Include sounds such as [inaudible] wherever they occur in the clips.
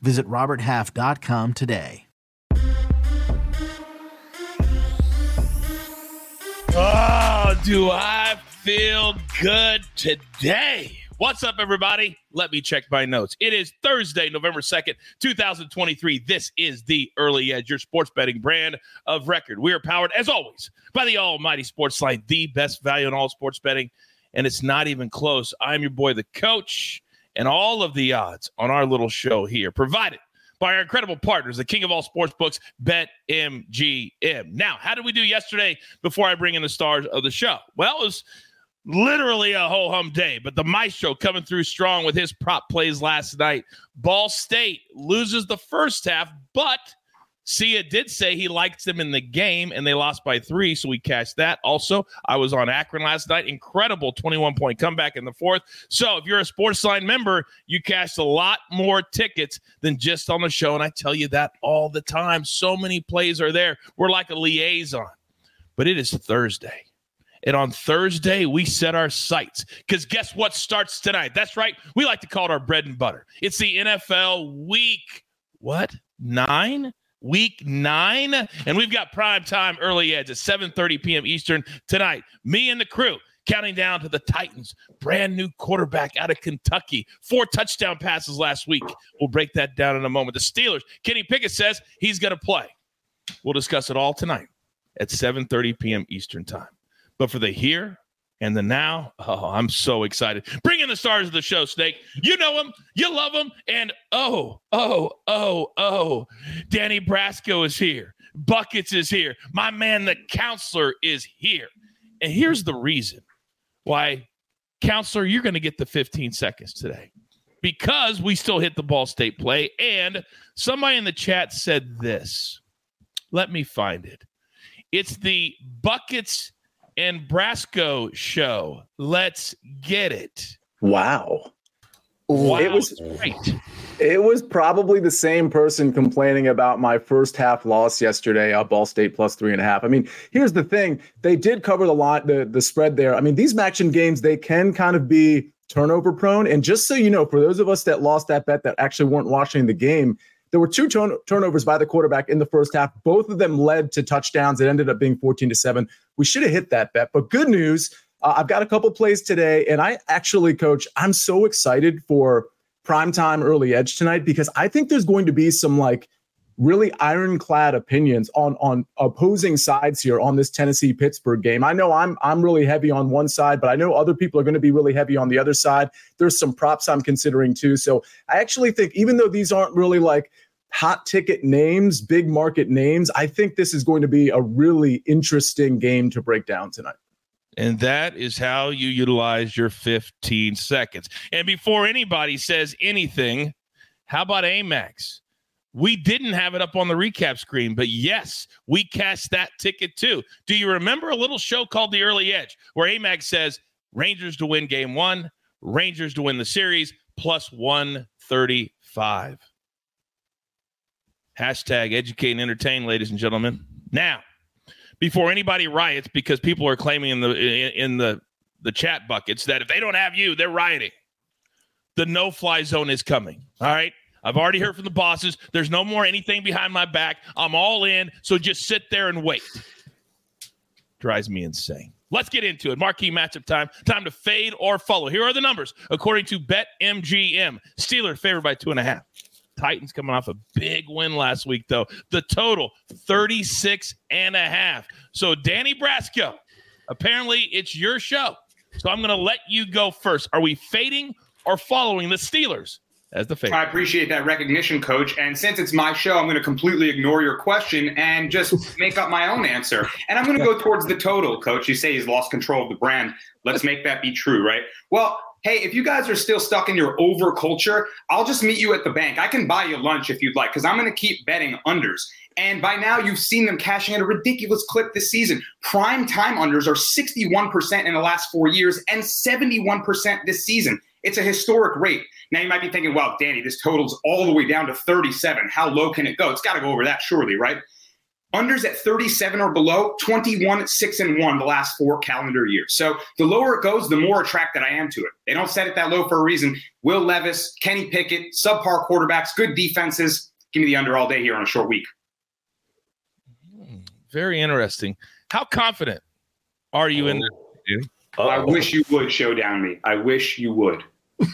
Visit RobertHalf.com today. Oh, do I feel good today? What's up, everybody? Let me check my notes. It is Thursday, November 2nd, 2023. This is the Early Edge, your sports betting brand of record. We are powered, as always, by the almighty Sportsline, the best value in all sports betting. And it's not even close. I'm your boy, the coach, and all of the odds on our little show here, provided by our incredible partners, the king of all sports books, BetMGM. Now, how did we do yesterday before I bring in the stars of the show? Well, it was literally a ho hum day, but the maestro coming through strong with his prop plays last night. Ball State loses the first half, but Sia did say he liked them in the game, and they lost by three, so we cashed that. Also, I was on Akron last night. Incredible 21 point comeback in the fourth. So, if you're a Sportsline member, you cashed a lot more tickets than just on the show, and I tell you that all the time. So many plays are there. We're like a liaison, but it is Thursday. And on Thursday, we set our sights because guess what starts tonight? That's right. We like to call it our bread and butter. It's the NFL week. What? Nine? Week nine. And we've got prime time early edge at 7:30 p.m. Eastern tonight. Me and the crew counting down to the Titans. Brand new quarterback out of Kentucky. Four touchdown passes last week. We'll break that down in a moment. The Steelers, Kenny Pickett says he's going to play. We'll discuss it all tonight at 7:30 p.m. Eastern time. But for the here and the now, oh, I'm so excited. Bring in the stars of the show, Snake. You know him, you love him, and oh, oh, oh, oh, Danny Brasco is here. Buckets is here. My man, the counselor, is here. And here's the reason why, counselor, you're going to get the 15 seconds today because we still hit the ball state play. And somebody in the chat said this. Let me find it. It's the Buckets and Brasco show. Let's get it. Wow. Wow. It was great. It was probably the same person complaining about my first half loss yesterday, uh, Ball State plus three and a half. I mean, here's the thing: they did cover the lot, the the spread there. I mean, these action games they can kind of be turnover prone. And just so you know, for those of us that lost that bet that actually weren't watching the game, there were two turn- turnovers by the quarterback in the first half. Both of them led to touchdowns. It ended up being 14 to 7. We should have hit that bet. But good news, uh, I've got a couple plays today. And I actually, coach, I'm so excited for primetime early edge tonight because I think there's going to be some like really ironclad opinions on on opposing sides here on this Tennessee Pittsburgh game. I know I'm I'm really heavy on one side, but I know other people are going to be really heavy on the other side. There's some props I'm considering too. So I actually think even though these aren't really like hot ticket names, big market names, I think this is going to be a really interesting game to break down tonight. And that is how you utilize your 15 seconds. And before anybody says anything, how about Amex? We didn't have it up on the recap screen, but yes, we cast that ticket too. Do you remember a little show called The Early Edge where Amex says Rangers to win game one, Rangers to win the series, plus 135? Hashtag educate and entertain, ladies and gentlemen. Now, before anybody riots, because people are claiming in the in the the chat buckets that if they don't have you, they're rioting. The no fly zone is coming. All right. I've already heard from the bosses. There's no more anything behind my back. I'm all in. So just sit there and wait. Drives me insane. Let's get into it. Marquee matchup time. Time to fade or follow. Here are the numbers according to BetMGM. Steelers favored by two and a half. Titans coming off a big win last week, though. The total 36 and a half. So, Danny Brasco, apparently it's your show. So, I'm going to let you go first. Are we fading or following the Steelers? As the favorite. I appreciate that recognition, coach. And since it's my show, I'm going to completely ignore your question and just make up my own answer. And I'm going to go towards the total, coach. You say he's lost control of the brand. Let's make that be true, right? Well, hey, if you guys are still stuck in your over culture, I'll just meet you at the bank. I can buy you lunch if you'd like, because I'm going to keep betting unders. And by now, you've seen them cashing at a ridiculous clip this season. Prime time unders are 61% in the last four years and 71% this season. It's a historic rate. Now, you might be thinking, well, Danny, this total's all the way down to 37. How low can it go? It's got to go over that, surely, right? Unders at 37 or below, 21, 6 and 1 the last four calendar years. So the lower it goes, the more attracted I am to it. They don't set it that low for a reason. Will Levis, Kenny Pickett, subpar quarterbacks, good defenses. Give me the under all day here on a short week. Hmm, very interesting. How confident are you in oh. this? I wish you would show down me. I wish you would. [laughs]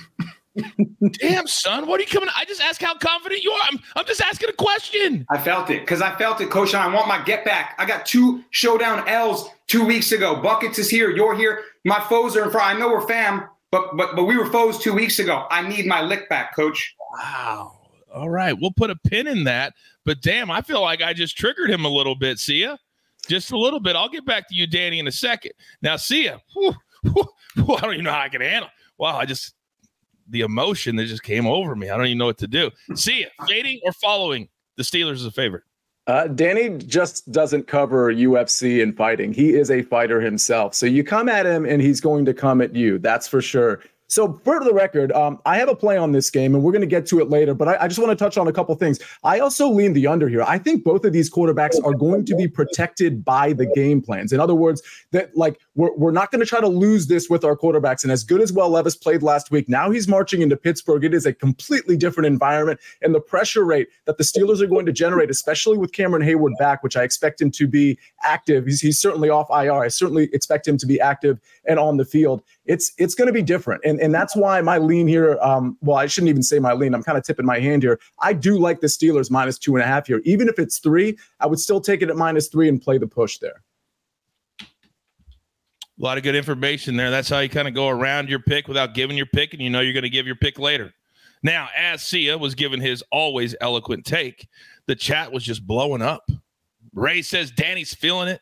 Damn, son, what are you coming? I just ask how confident you are. I'm, I'm just asking a question. I felt it because I felt it, Coach. And I want my get back. I got two showdown L's two weeks ago. Buckets is here. You're here. My foes are in front. I know we're fam, but but but we were foes two weeks ago. I need my lick back, Coach. Wow. All right, we'll put a pin in that. But damn, I feel like I just triggered him a little bit. See ya, just a little bit. I'll get back to you, Danny, in a second. Now, see ya. Whew, whew, whew, I don't even know how I can handle. Wow, I just the emotion that just came over me. I don't even know what to do. Sia. Fading or following the Steelers is a favorite. Uh, Danny just doesn't cover UFC and fighting. He is a fighter himself. So you come at him and he's going to come at you. That's for sure. So, for the record, um, I have a play on this game, and we're going to get to it later. But I, I just want to touch on a couple things. I also lean the under here. I think both of these quarterbacks are going to be protected by the game plans. In other words, that like we're, we're not going to try to lose this with our quarterbacks. And as good as Will Levis played last week, now he's marching into Pittsburgh. It is a completely different environment, and the pressure rate that the Steelers are going to generate, especially with Cameron Heyward back, which I expect him to be active. He's, he's certainly off IR. I certainly expect him to be active and on the field it's it's going to be different and and that's why my lean here um well i shouldn't even say my lean i'm kind of tipping my hand here i do like the steelers minus two and a half here even if it's three i would still take it at minus three and play the push there lot of good information there. That's how you kind of go around your pick without giving your pick, and you know you're going to give your pick later. Now, as Sia was giving his always eloquent take, the chat was just blowing up. Ray says Danny's feeling it.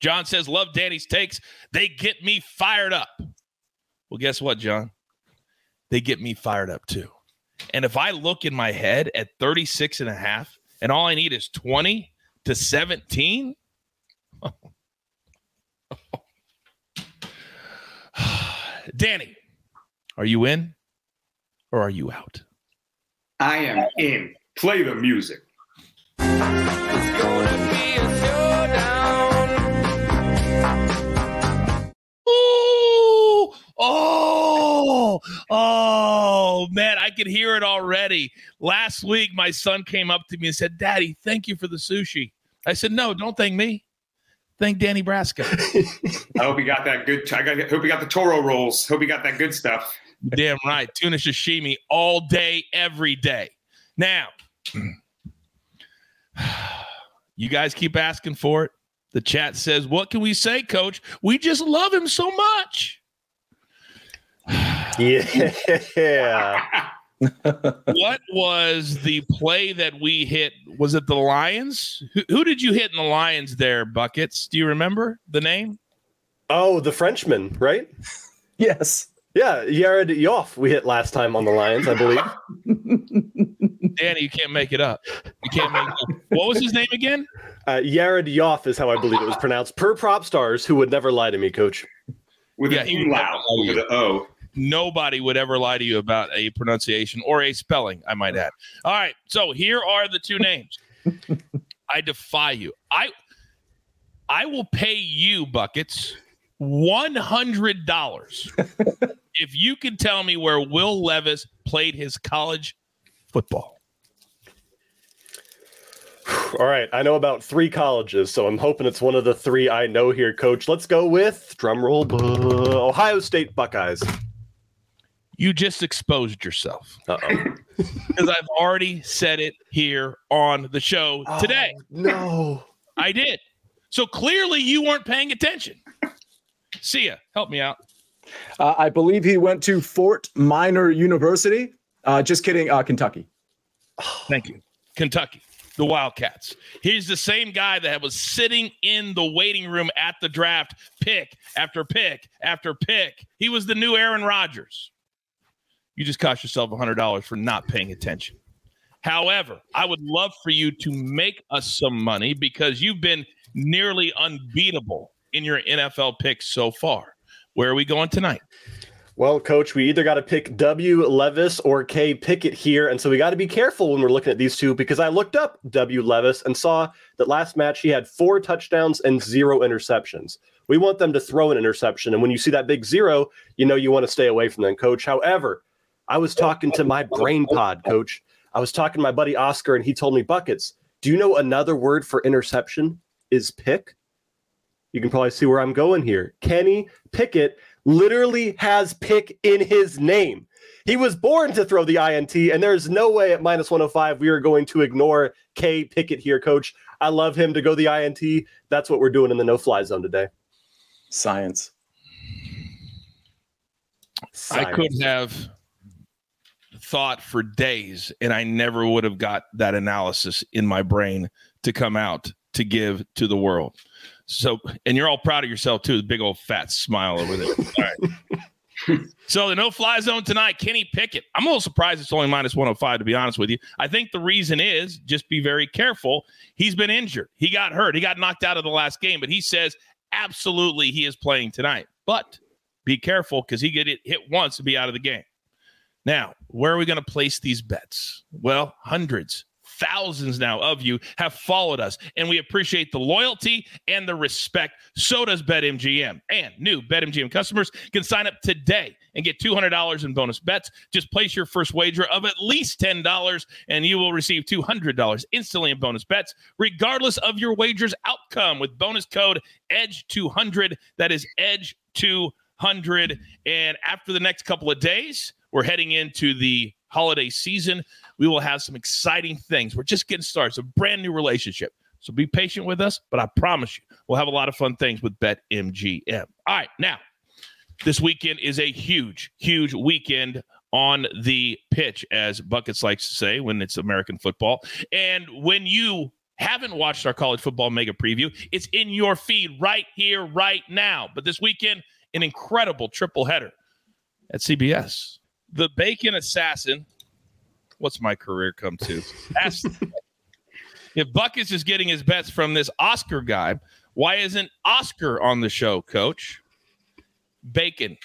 John says, love Danny's takes. They get me fired up. Well, guess what, John? They get me fired up too. And if I look in my head at 36 and a half, and all I need is 20 to 17, [laughs] Danny, are you in or are you out? I am in. Play the music. Ooh, oh, oh, man, I can hear it already. Last week, my son came up to me and said, Daddy, thank you for the sushi. I said, No, don't thank me. Thank Danny Brasco. [laughs] I hope you got that good. I got, hope you got the Toro rolls. Hope you got that good stuff. Damn right. Tuna sashimi all day, every day. Now, you guys keep asking for it. The chat says, What can we say, coach? We just love him so much. [laughs] Yeah. What was the play that we hit? Was it the Lions? Who, who did you hit in the Lions there, Buckets? Do you remember the name? Oh, the Frenchman, right? yes Yeah, Jared Yoff we hit last time on the Lions, I believe. [laughs] Danny, you can't make it up. You can't make it up. What was his name again? Uh, Jared Yoff is how I believe it was pronounced. Per prop stars, who would never lie to me, coach. With Yeah, an he would umlaut never lie over the O. Nobody would ever lie to you about a pronunciation or a spelling, I might add. All right, so here are the two names. [laughs] I defy you. I I will pay you buckets one hundred dollars [laughs] if you can tell me where Will Levis played his college football. All right, I know about three colleges, so I'm hoping it's one of the three I know here, coach. Let's go with drumroll, Ohio State Buckeyes. You just exposed yourself Uh oh. [laughs] because I've already said it here on the show today. no. I did. So clearly you weren't paying attention. Sia. Help me out. uh, i believe he went to fort minor university uh, just kidding uh, kentucky Thank you. Kentucky, the Wildcats. He's the same guy that was sitting in the waiting room at the draft, pick after pick after pick. He was the new Aaron Rodgers. You just cost yourself $100 for not paying attention. However, I would love for you to make us some money because you've been nearly unbeatable in your NFL picks so far. Where are we going tonight? Well, coach, we either got to pick W. Levis or K. Pickett here. And so we got to be careful when we're looking at these two because I looked up W. Levis and saw that last match he had four touchdowns and zero interceptions. We want them to throw an interception. And when you see that big zero, you know you want to stay away from them, coach. However, I was talking to my brain pod, coach. I was talking to my buddy Oscar, and he told me, Buckets, do you know another word for interception is pick? You can probably see where I'm going here. Kenny Pickett literally has pick in his name. He was born to throw the INT, and there's no way at minus 105 we are going to ignore K Pickett here, coach. I love him to go the INT. That's what we're doing in the no fly zone today. Science. Science. I could have thought for days, and I never would have got that analysis in my brain to come out to give to the world. So, and you're all proud of yourself too. The big old fat smile over there. [laughs] All right. so the no fly zone tonight, Kenny Pickett. I'm a little surprised it's only minus 105, to be honest with you. I think the reason is just be very careful. He's been injured. He got hurt. He got knocked out of the last game, but he says absolutely he is playing tonight. But be careful because he get it hit once and be out of the game. Now, where are we going to place these bets? Well, hundreds, thousands now of you have followed us, and we appreciate the loyalty and the respect. So does BetMGM. And new BetMGM customers can sign up today and get $200 in bonus bets. Just place your first wager of at least $10, and you will receive $200 instantly in bonus bets, regardless of your wager's outcome, with bonus code EDGE200. That is EDGE200. And after the next couple of days, we're heading into the holiday season. We will have some exciting things. We're just getting started. It's a brand new relationship. So be patient with us, but I promise you, we'll have a lot of fun things with BetMGM. All right, now, this weekend is a huge, huge weekend on the pitch, as Buckets likes to say when it's American football. And when you haven't watched our college football mega preview, it's in your feed right here, right now. But this weekend, an incredible triple header at CBS the bacon assassin. What's my career come to? [laughs] if Buckets is getting his bets from this Oscar guy, why isn't Oscar on the show, coach? Bacon.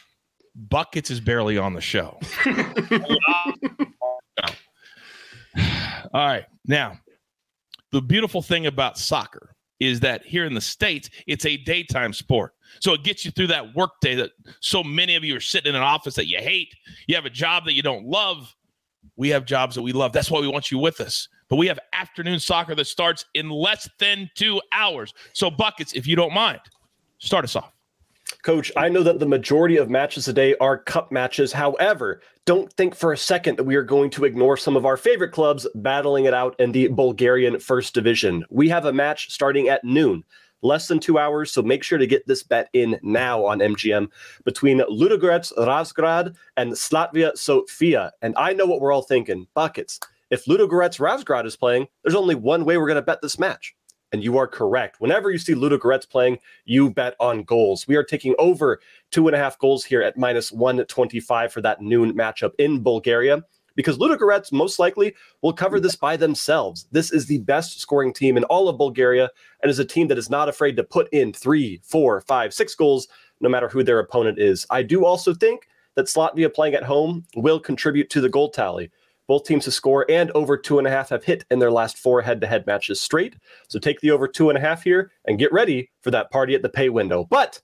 Buckets is barely on the show. [laughs] All right. Now, the beautiful thing about soccer is that here in the States, it's a daytime sport. So it gets you through that workday that so many of you are sitting in an office that you hate. You have a job that you don't love. We have jobs that we love. That's why we want you with us. But we have afternoon soccer that starts in less than two hours. So, Buckets, if you don't mind, start us off. Coach, I know that the majority of matches today are cup matches. However, don't think for a second that we are going to ignore some of our favorite clubs battling it out in the Bulgarian First Division. We have a match starting at noon less than two hours. So make sure to get this bet in now on MGM between Ludogorets Razgrad and Slavia Sofia. And I know what we're all thinking buckets. If Ludogorets Razgrad is playing, there's only one way we're going to bet this match. And you are correct. Whenever you see Ludogorets playing, you bet on goals. We are taking over two and a half goals here at minus 125 for that noon matchup in Bulgaria because Ludogorets most likely will cover this by themselves. This is the best scoring team in all of Bulgaria and is a team that is not afraid to put in three, four, five, six goals, no matter who their opponent is. I do also think that Slavia playing at home will contribute to the goal tally. Both teams to score and over two and a half have hit in their last four head to head matches straight. So take the over two and a half here and get ready for that party at the pay window. But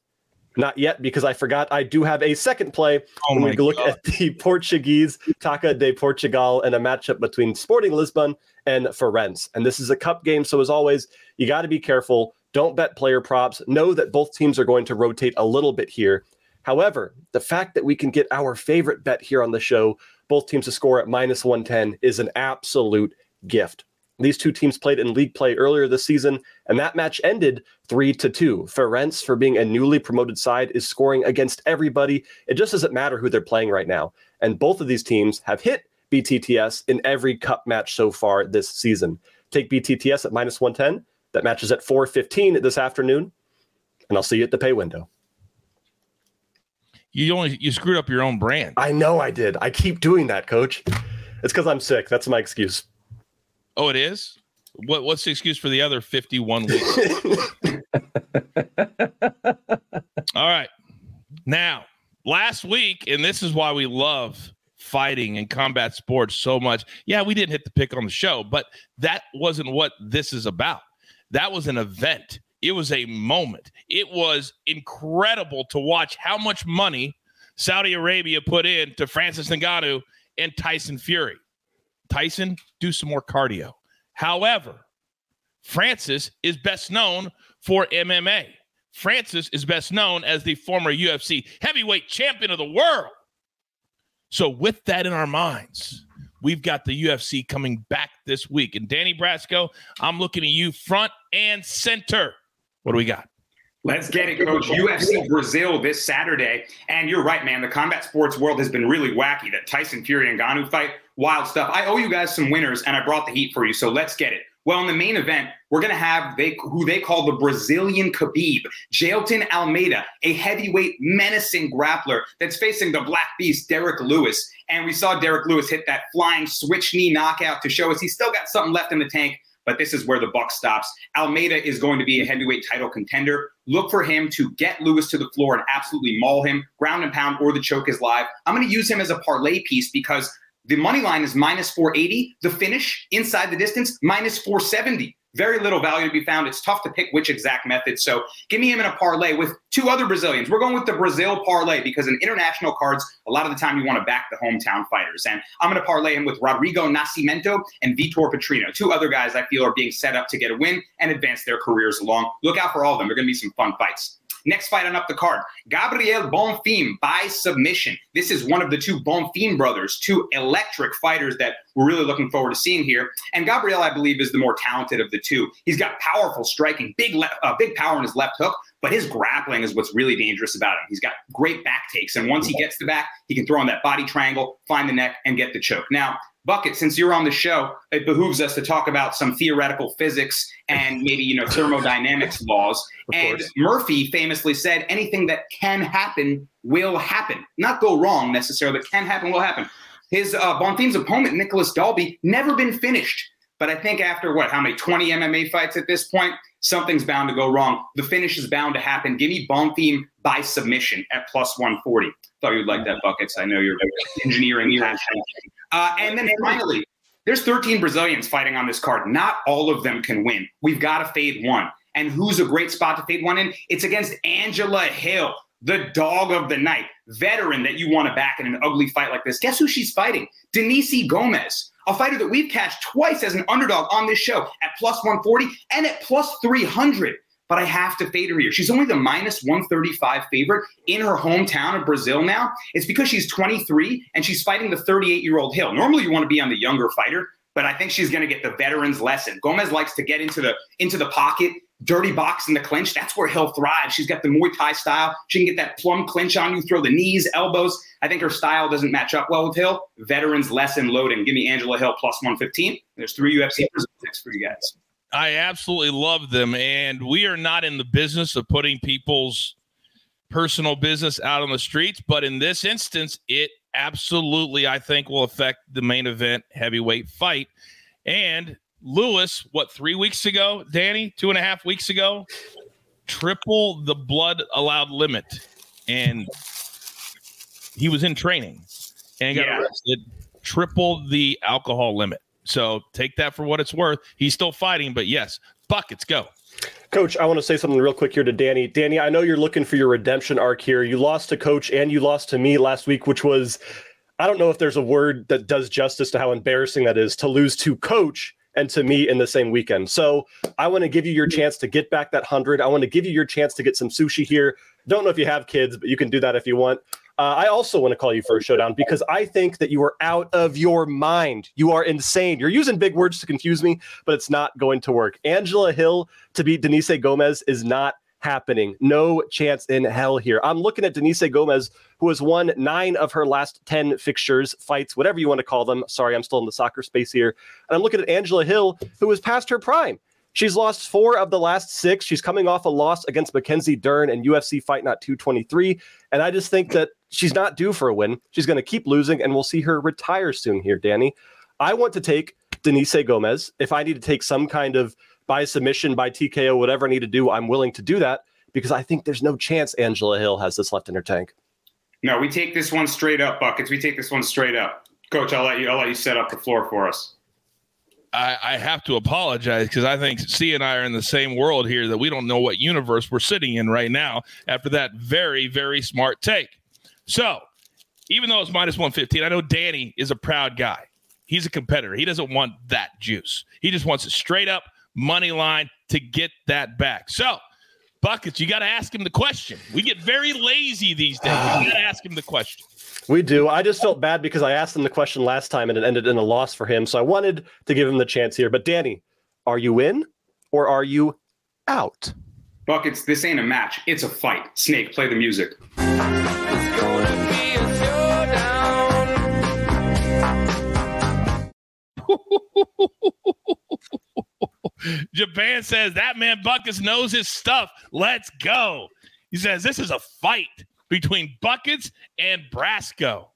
not yet, because I forgot I do have a second play oh when we look God. at [laughs] the Portuguese Taça de Portugal and a matchup between Sporting Lisbon and Farense. And this is a cup game. So, as always, you got to be careful. Don't bet player props. Know that both teams are going to rotate a little bit here. However, the fact that we can get our favorite bet here on the show, both teams to score at minus 110, is an absolute gift. These two teams played in league play earlier this season, and that match ended three to two. Farense, for being a newly promoted side, is scoring against everybody. It just doesn't matter who they're playing right now. And both of these teams have hit BTTS in every cup match so far this season. Take BTTS at minus 110. That matches at 415 this afternoon. And I'll see you at the pay window. You only you screwed up your own brand. I know I did. I keep doing that, coach. It's because I'm sick. That's my excuse. Oh, it is. What what's the excuse for the other 51 weeks? [laughs] All right. Now, last week, and this is why we love fighting and combat sports so much. Yeah, we didn't hit the pick on the show, but that wasn't what this is about. That was an event. It was a moment. It was incredible to watch how much money Saudi Arabia put in to Francis Ngannou and Tyson Fury. Tyson, do some more cardio. However, Francis is best known for MMA. Francis is best known as the former UFC heavyweight champion of the world. So, with that in our minds, we've got the UFC coming back this week. And Danny Brasco, I'm looking at you front and center. What do we got? Let's get it, coach. UFC Brazil this Saturday. And you're right, man. The combat sports world has been really wacky. That Tyson Fury and Ngannou fight, wild stuff. I owe you guys some winners, and I brought the heat for you. So let's get it. Well, in the main event, we're going to have they who they call the Brazilian Khabib, Jailton Almeida, a heavyweight menacing grappler that's facing the Black Beast, Derrick Lewis. And we saw Derrick Lewis hit that flying switch knee knockout to show us he's still got something left in the tank. But this is where the buck stops. Almeida is going to be a heavyweight title contender. Look for him to get Lewis to the floor and absolutely maul him, ground and pound, or the choke is live. I'm going to use him as a parlay piece because the money line is minus 480. The finish inside the distance, minus 470. Very little value to be found. It's tough to pick which exact method. So give me him in a parlay with two other Brazilians. We're going with the Brazil parlay because in international cards, a lot of the time you want to back the hometown fighters. And I'm going to parlay him with Rodrigo Nascimento and Vitor Petrino, two other guys I feel are being set up to get a win and advance their careers along. Look out for all of them. They're going to be some fun fights. Next fight on up the card, Gabriel Bonfim by submission. This is one of the two Bonfim brothers, two electric fighters that we're really looking forward to seeing here. And Gabriel, I believe, is the more talented of the two. He's got powerful striking, big le- uh, big power in his left hook, but his grappling is what's really dangerous about him. He's got great back takes, and once he gets the back, he can throw on that body triangle, find the neck, and get the choke. Now, Bucket, since you're on the show, it behooves us to talk about some theoretical physics and maybe you know thermodynamics [laughs] laws. And Murphy famously said, "Anything that can happen will happen. Not go wrong necessarily, but can happen will happen." His uh, Bonfim's opponent, Nicolas Dalby, never been finished. But I think after what, how many 20 MMA fights at this point, something's bound to go wrong. The finish is bound to happen. Give me Bonfim by submission at plus 140. Thought you'd like that, Buckets. I know you're [laughs] engineering passion. Uh, and then finally, there's 13 Brazilians fighting on this card. Not all of them can win. We've got to fade one. And who's a great spot to fade one in? It's against Angela Hill, the dog of the night, veteran that you want to back in an ugly fight like this. Guess who she's fighting? Denise Gomes, a fighter that we've cashed twice as an underdog on this show at plus 140 and at plus 300 but I have to fade her here. She's only the minus 135 favorite in her hometown of Brazil now. It's because she's 23 and she's fighting the 38 year old Hill. Normally, you want to be on the younger fighter, but I think she's going to get the veteran's lesson. Gomes likes to get into the into the pocket, dirty box in the clinch. That's where Hill thrives. She's got the Muay Thai style. She can get that plum clinch on you, throw the knees, elbows. I think her style doesn't match up well with Hill. Veterans lesson loading. Give me Angela Hill plus 115. There's three UFC picks for you guys. I absolutely love them. And we are not in the business of putting people's personal business out on the streets. But in this instance, it absolutely, I think, will affect the main event heavyweight fight. And Lewis, what, three weeks ago, Danny, two and a half weeks ago, triple the blood allowed limit. And he was in training and got yeah. arrested, triple the alcohol limit. So take that for what it's worth. He's still fighting, but yes, buckets go. Coach, I want to say something real quick here to Danny. Danny, I know you're looking for your redemption arc here. You lost to Coach and you lost to me last week, which was, I don't know if there's a word that does justice to how embarrassing that is to lose to Coach and to me in the same weekend. So I want to give you your chance to get back that 100. I want to give you your chance to get some sushi here. Don't know if you have kids, but you can do that if you want. Uh, I also want to call you for a showdown because I think that you are out of your mind. You are insane. You're using big words to confuse me, but it's not going to work. Angela Hill to beat Denise Gomes is not happening. No chance in hell here. I'm looking at Denise Gomes, who has won nine of her last 10 fixtures, fights, whatever you want to call them. Sorry, I'm still in the soccer space here. And I'm looking at Angela Hill, who past her prime. She's lost four of the last six. She's coming off a loss against Mackenzie Dern and UFC Fight Not 223. And I just think that she's not due for a win. She's going to keep losing, and we'll see her retire soon here, Danny. I want to take Denise Gomes. If I need to take some kind of by submission, by TKO, whatever I need to do, I'm willing to do that because I think there's no chance Angela Hill has this left in her tank. No, we take this one straight up, buckets. We take this one straight up. Coach, I'll let you. I'll let you set up the floor for us. I, I have to apologize because I think Sia and I are in the same world here that we don't know what universe we're sitting in right now after that very, very smart take. So, even though it's minus 115, I know Danny is a proud guy. He's a competitor. He doesn't want that juice. He just wants a straight up money line to get that back. So, Buckets, you got to ask him the question. We get very lazy these days. You got to ask him the question. We do. I just felt bad because I asked him the question last time and it ended in a loss for him. So I wanted to give him the chance here. But Danny, are you in or are you out? Buckets, this ain't a match. It's a fight. Snake, play the music. [laughs] Japan says that man Buckets knows his stuff. Let's go. He says this is a fight between Buckets and Brasco.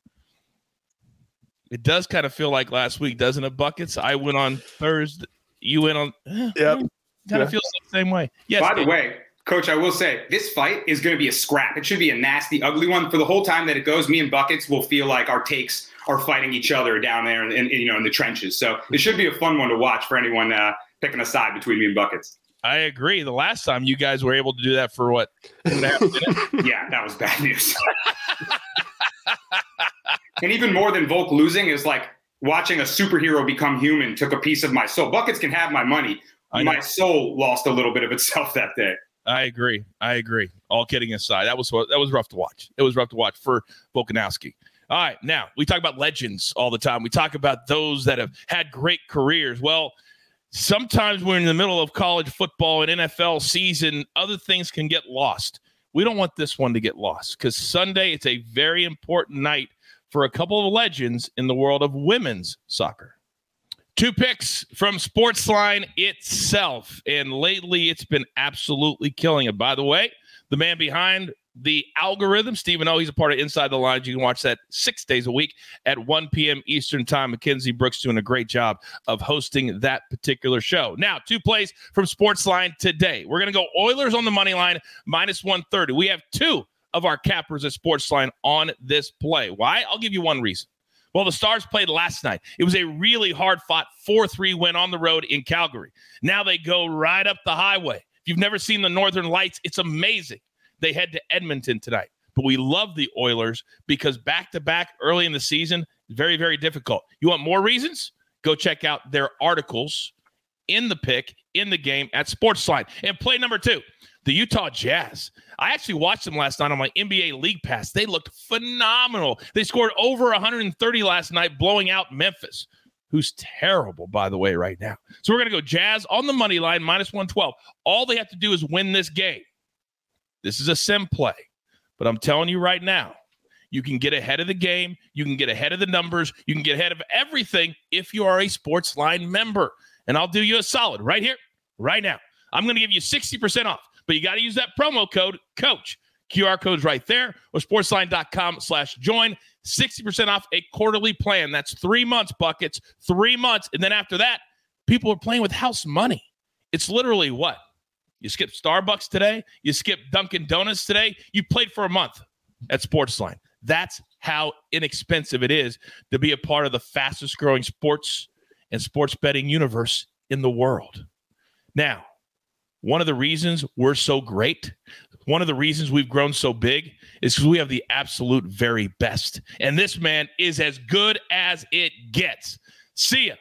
It does kind of feel like last week, doesn't it, Buckets? I went on Thursday. You went on. Eh, Yep. Kind Yeah. of feels the same way. Yes. By the Dave. way, Coach, I will say this fight is going to be a scrap. It should be a nasty, ugly one. For the whole time that it goes, me and Buckets will feel like our takes are fighting each other down there, in, in you know, in the trenches. So it should be a fun one to watch for anyone uh, picking a side between me and Buckets. I agree. The last time you guys were able to do that for what? two and a half [laughs] minutes? Yeah, that was bad news. and even more than Volk losing is like watching a superhero become human took a piece of my soul. Buckets can have my money. My soul lost a little bit of itself that day. I agree. I agree. All kidding aside, that was that was rough to watch. It was rough to watch for Volkanovski. All right, now we talk about legends all the time. We talk about those that have had great careers. Well, sometimes we're in the middle of college football and NFL season. Other things can get lost. We don't want this one to get lost because Sunday it's a very important night for a couple of legends in the world of women's soccer. Two picks from Sportsline itself. And lately, it's been absolutely killing it. By the way, the man behind the algorithm, Stephen O, he's a part of Inside the Lines. You can watch that six days a week at 1 p.m. Eastern Time. Mackenzie Brooks doing a great job of hosting that particular show. Now, two plays from Sportsline today. We're going to go Oilers on the money line, minus 130. We have two of our cappers at Sportsline on this play. Why? I'll give you one reason. Well, the Stars played last night. It was a really hard fought 4 3 win on the road in Calgary. Now they go right up the highway. If you've never seen the Northern Lights, it's amazing. They head to Edmonton tonight. But we love the Oilers because back to back early in the season, very, very difficult. You want more reasons? Go check out their articles in the pick, in the game at Sportsline. And play number two, the Utah Jazz. I actually watched them last night on my NBA League Pass. They looked phenomenal. They scored over 130 last night, blowing out Memphis, who's terrible, by the way, right now. So we're going to go Jazz on the money line, minus 112. All they have to do is win this game. This is a sim play, but I'm telling you right now, you can get ahead of the game. You can get ahead of the numbers. You can get ahead of everything if you are a Sportsline member. And I'll do you a solid right here, right now. I'm going to give you 60% off, but you got to use that promo code COACH. QR code's right there or sportsline.com slash join. 60% off a quarterly plan. That's three months, buckets, three months. And then after that, people are playing with house money. It's literally what? You skip Starbucks today, you skip Dunkin' Donuts today, you played for a month at Sportsline. That's how inexpensive it is to be a part of the fastest growing sports and sports betting universe in the world. Now, one of the reasons we're so great, one of the reasons we've grown so big is because we have the absolute very best. And this man is as good as it gets. Sia.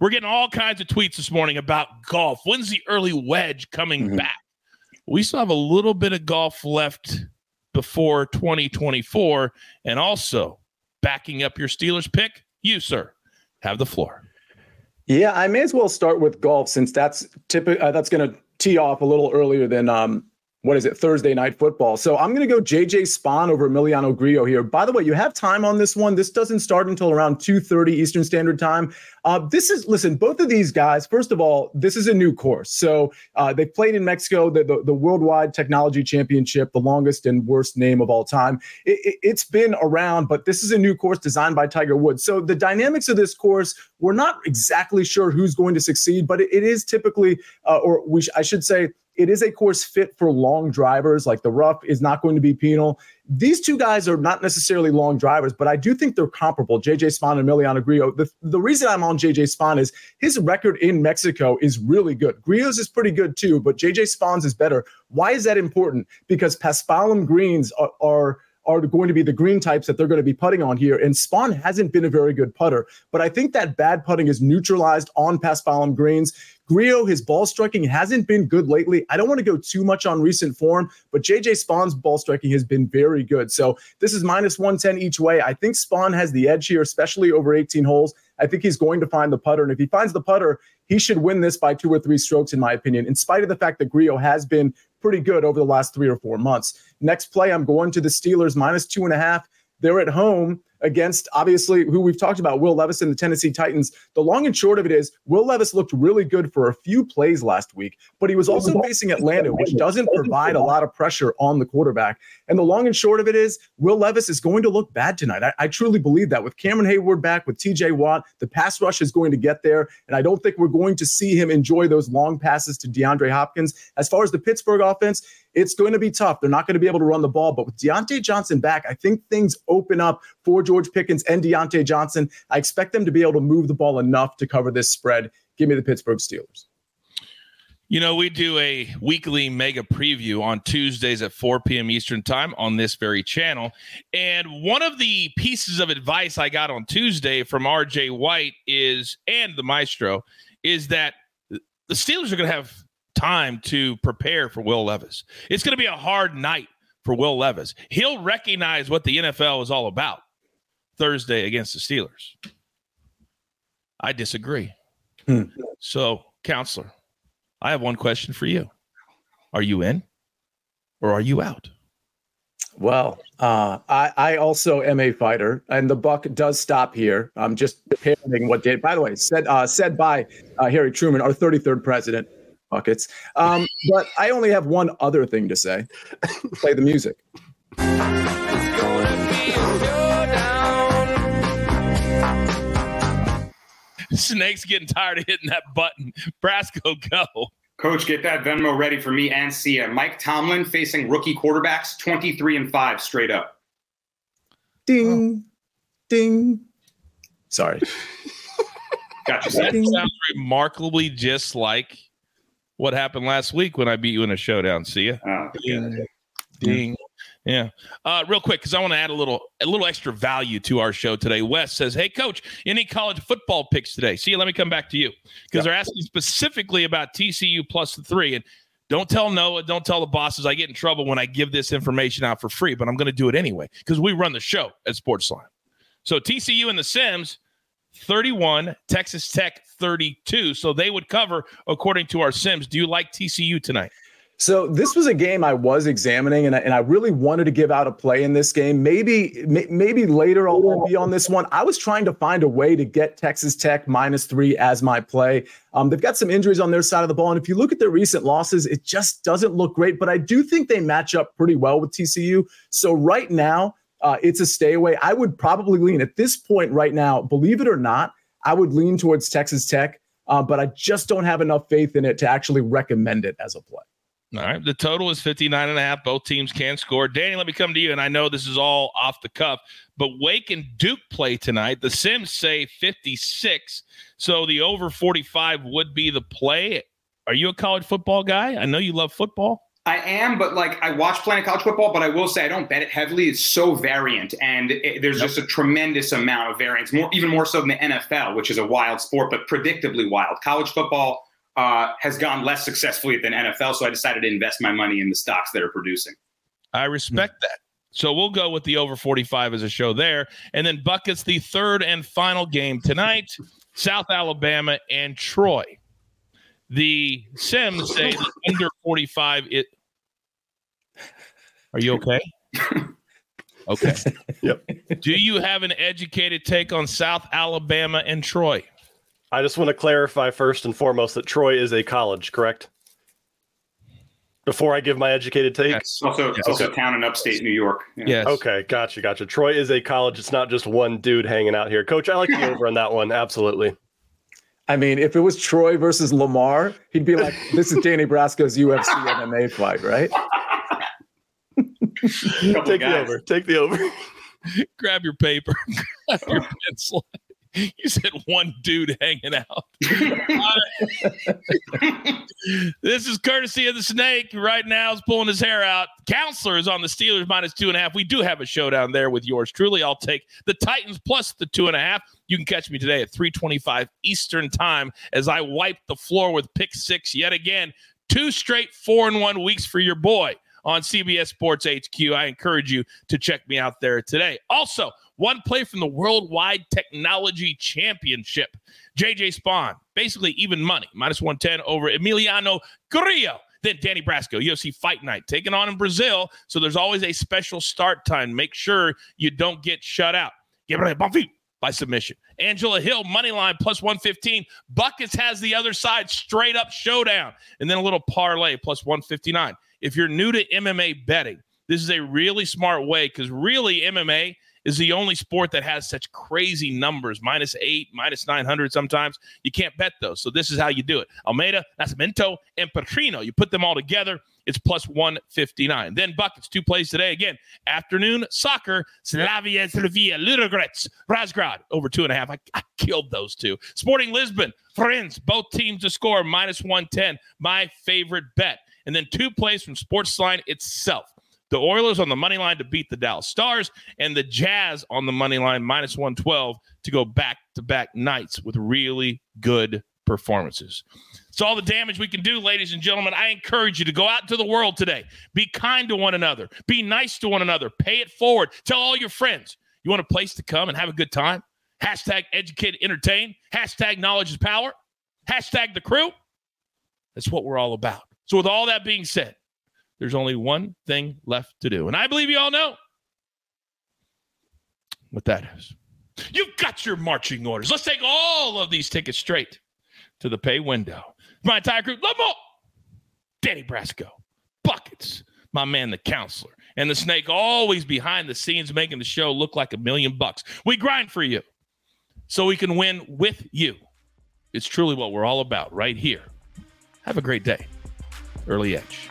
We're getting all kinds of tweets this morning about golf. When's the early wedge coming Mhm. back? We still have a little bit of golf left before 2024. And also, backing up your Steelers pick, you, sir, have the floor. Yeah, I may as well start with golf since that's typical. Uh, that's going to tee off a little earlier than um, what is it Thursday night football. So I'm going to go JJ Spaun over Emiliano Grillo here. By the way, you have time on this one. This doesn't start until around 2:30 Eastern Standard Time. Uh, this is listen, both of these guys. First of all, this is a new course. So uh, they played in Mexico, the, the, the Worldwide Technology Championship, the longest and worst name of all time. It, it, it's been around, but this is a new course designed by Tiger Woods. So the dynamics of this course, we're not exactly sure who's going to succeed, but it, it is typically, uh, or we sh- I should say it is a course fit for long drivers. Like the rough is not going to be penal. These two guys are not necessarily long drivers, but I do think they're comparable. JJ Spaun and Emiliano Grillo. Oh, the, the reason I'm on JJ Spaun is his record in Mexico is really good. Grillo's is pretty good too, but JJ Spaun's is better. Why is that important? Because paspalum greens are, are are going to be the green types that they're going to be putting on here. And Spaun hasn't been a very good putter, but I think that bad putting is neutralized on paspalum greens. Grillo, his ball striking hasn't been good lately. I don't want to go too much on recent form, but JJ Spaun's ball striking has been very good. So this is minus 110 each way. I think Spawn has the edge here, especially over 18 holes. I think he's going to find the putter. And if he finds the putter, he should win this by two or three strokes, in my opinion, in spite of the fact that Grillo has been pretty good over the last three or four months. Next play, I'm going to the Steelers minus two and a half. They're at home against obviously who we've talked about, Will Levis and the Tennessee Titans. The long and short of it is Will Levis looked really good for a few plays last week, but he was also facing Atlanta, which doesn't provide a lot of pressure on the quarterback. And the long and short of it is Will Levis is going to look bad tonight. I, I truly believe that with Cameron Heyward back, with TJ Watt, the pass rush is going to get there. And I don't think we're going to see him enjoy those long passes to DeAndre Hopkins. As far as the Pittsburgh offense, it's going to be tough. They're not going to be able to run the ball. But with Diontae Johnson back, I think things open up for George Pickens and Diontae Johnson. I expect them to be able to move the ball enough to cover this spread. Give me the Pittsburgh Steelers. You know, we do a weekly mega preview on Tuesdays at 4 p.m. Eastern Time on this very channel. And one of the pieces of advice I got on Tuesday from RJ White is, and the maestro, is that the Steelers are going to have time to prepare for Will Levis. It's going to be a hard night for Will Levis. He'll recognize what the NFL is all about Thursday against the Steelers. I disagree. Hmm. So, counselor, I have one question for you. Are you in or are you out? Well, uh, I, I also am a fighter, and the buck does stop here. I'm just parroting what did. By the way, said uh, said by uh, Harry Truman, our 33rd president buckets. Um, but I only have one other thing to say. Play the music. Snake's getting tired of hitting that button. Brasco, go. Coach, get that Venmo ready for me and Sia. Mike Tomlin facing rookie quarterbacks, 23 and 5 straight up. Ding, oh. ding. Sorry. Gotcha. That sounds remarkably just like what happened last week when I beat you in a showdown. See ya. Oh, ding, ding. Yeah. Uh, real quick, because I want to add a little a little extra value to our show today. Wes says, "Hey, coach, any college football picks today?" See, let me come back to you because they're asking specifically about TCU plus the three. And don't tell Noah, don't tell the bosses. I get in trouble when I give this information out for free, but I'm going to do it anyway because we run the show at Sportsline. So TCU and the Sims 31, Texas Tech 32. So they would cover according to our Sims. Do you like TCU tonight? So this was a game I was examining, and I, and I really wanted to give out a play in this game. Maybe maybe later I'll be on this one. I was trying to find a way to get Texas Tech minus three as my play. Um, they've got some injuries on their side of the ball, and if you look at their recent losses, it just doesn't look great. But I do think they match up pretty well with TCU. So right now, uh, it's a stay away. I would probably lean at this point right now, believe it or not, I would lean towards Texas Tech, uh, but I just don't have enough faith in it to actually recommend it as a play. All right. The total is 59 and a half. Both teams can score. Danny, let me come to you. And I know this is all off the cuff, but Wake and Duke play tonight. The Sims say 56. So the over 45 would be the play. Are you a college football guy? I know you love football. I am, but like I watch playing college football, but I will say I don't bet it heavily. It's so variant, and it, there's yep. just a tremendous amount of variance, more even more so than the NFL, which is a wild sport, but predictably wild. College football uh, has gone less successfully than NFL, so I decided to invest my money in the stocks that are producing. I respect mm-hmm. that. So we'll go with the over 45 as a show there. And then Buckets, the third and final game tonight South Alabama and Troy. The Sims say under 45, it Are you okay? [laughs] okay. Yep. Do you have an educated take on South Alabama and Troy? I just want to clarify first and foremost that Troy is a college, correct? Before I give my educated take. Yes. Also, it's also a town in upstate New York. Yeah. Yes. Okay, gotcha, gotcha. Troy is a college. It's not just one dude hanging out here. Coach, I like the [laughs] over on that one. Absolutely. I mean, if it was Troy versus Lamar, he'd be like, "This is Danny Brasco's UFC MMA fight, right?" [laughs] Couple Take the over. Take the over. [laughs] Grab your paper, [laughs] grab your pencil. You said one dude hanging out. this is courtesy of the snake. Right now, is pulling his hair out. Counselor is on the Steelers minus two and a half. We do have a showdown there with yours truly. I'll take the Titans plus the two and a half. You can catch me today at 325 Eastern time as I wipe the floor with pick six yet again. Two straight four and one weeks for your boy on CBS Sports HQ. I encourage you to check me out there today. Also, one play from the Worldwide Technology Championship. JJ Spaun, basically even money, minus 110 over Emiliano Grillo. Then Danny Brasco, UFC Fight Night, taking on in Brazil. So there's always a special start time. Make sure you don't get shut out. Gabriel Bonfim by submission. Angela Hill, money line plus 115. Buckets has the other side, straight up showdown. And then a little parlay plus 159. If you're new to MMA betting, this is a really smart way because really MMA is the only sport that has such crazy numbers minus eight, minus 900 sometimes. You can't bet those. So this is how you do it. Almeida, Nascimento, and Petrino. You put them all together, it's plus 159. Then buckets, two plays today. Again, afternoon soccer, Slavia Sofia, Ludogorets, Razgrad, over two and a half. I, I killed those two. Sporting Lisbon, Farense, both teams to score, minus 110. My favorite bet. And then two plays from Sportsline itself. The Oilers on the money line to beat the Dallas Stars, and the Jazz on the money line minus 112 to go back to back nights with really good performances. It's all the damage we can do, ladies and gentlemen. I encourage you to go out into the world today. Be kind to one another, be nice to one another, pay it forward. Tell all your friends you want a place to come and have a good time. Hashtag educate, entertain. Hashtag knowledge is power. Hashtag the crew. That's what we're all about. So, with all that being said, there's only one thing left to do. And I believe you all know what that is. You've got your marching orders. Let's take all of these tickets straight to the pay window. My entire crew, love more. Danny Brasco, Buckets, my man, the counselor, and the snake always behind the scenes making the show look like a million bucks. We grind for you so we can win with you. It's truly what we're all about right here. Have a great day. Early Edge.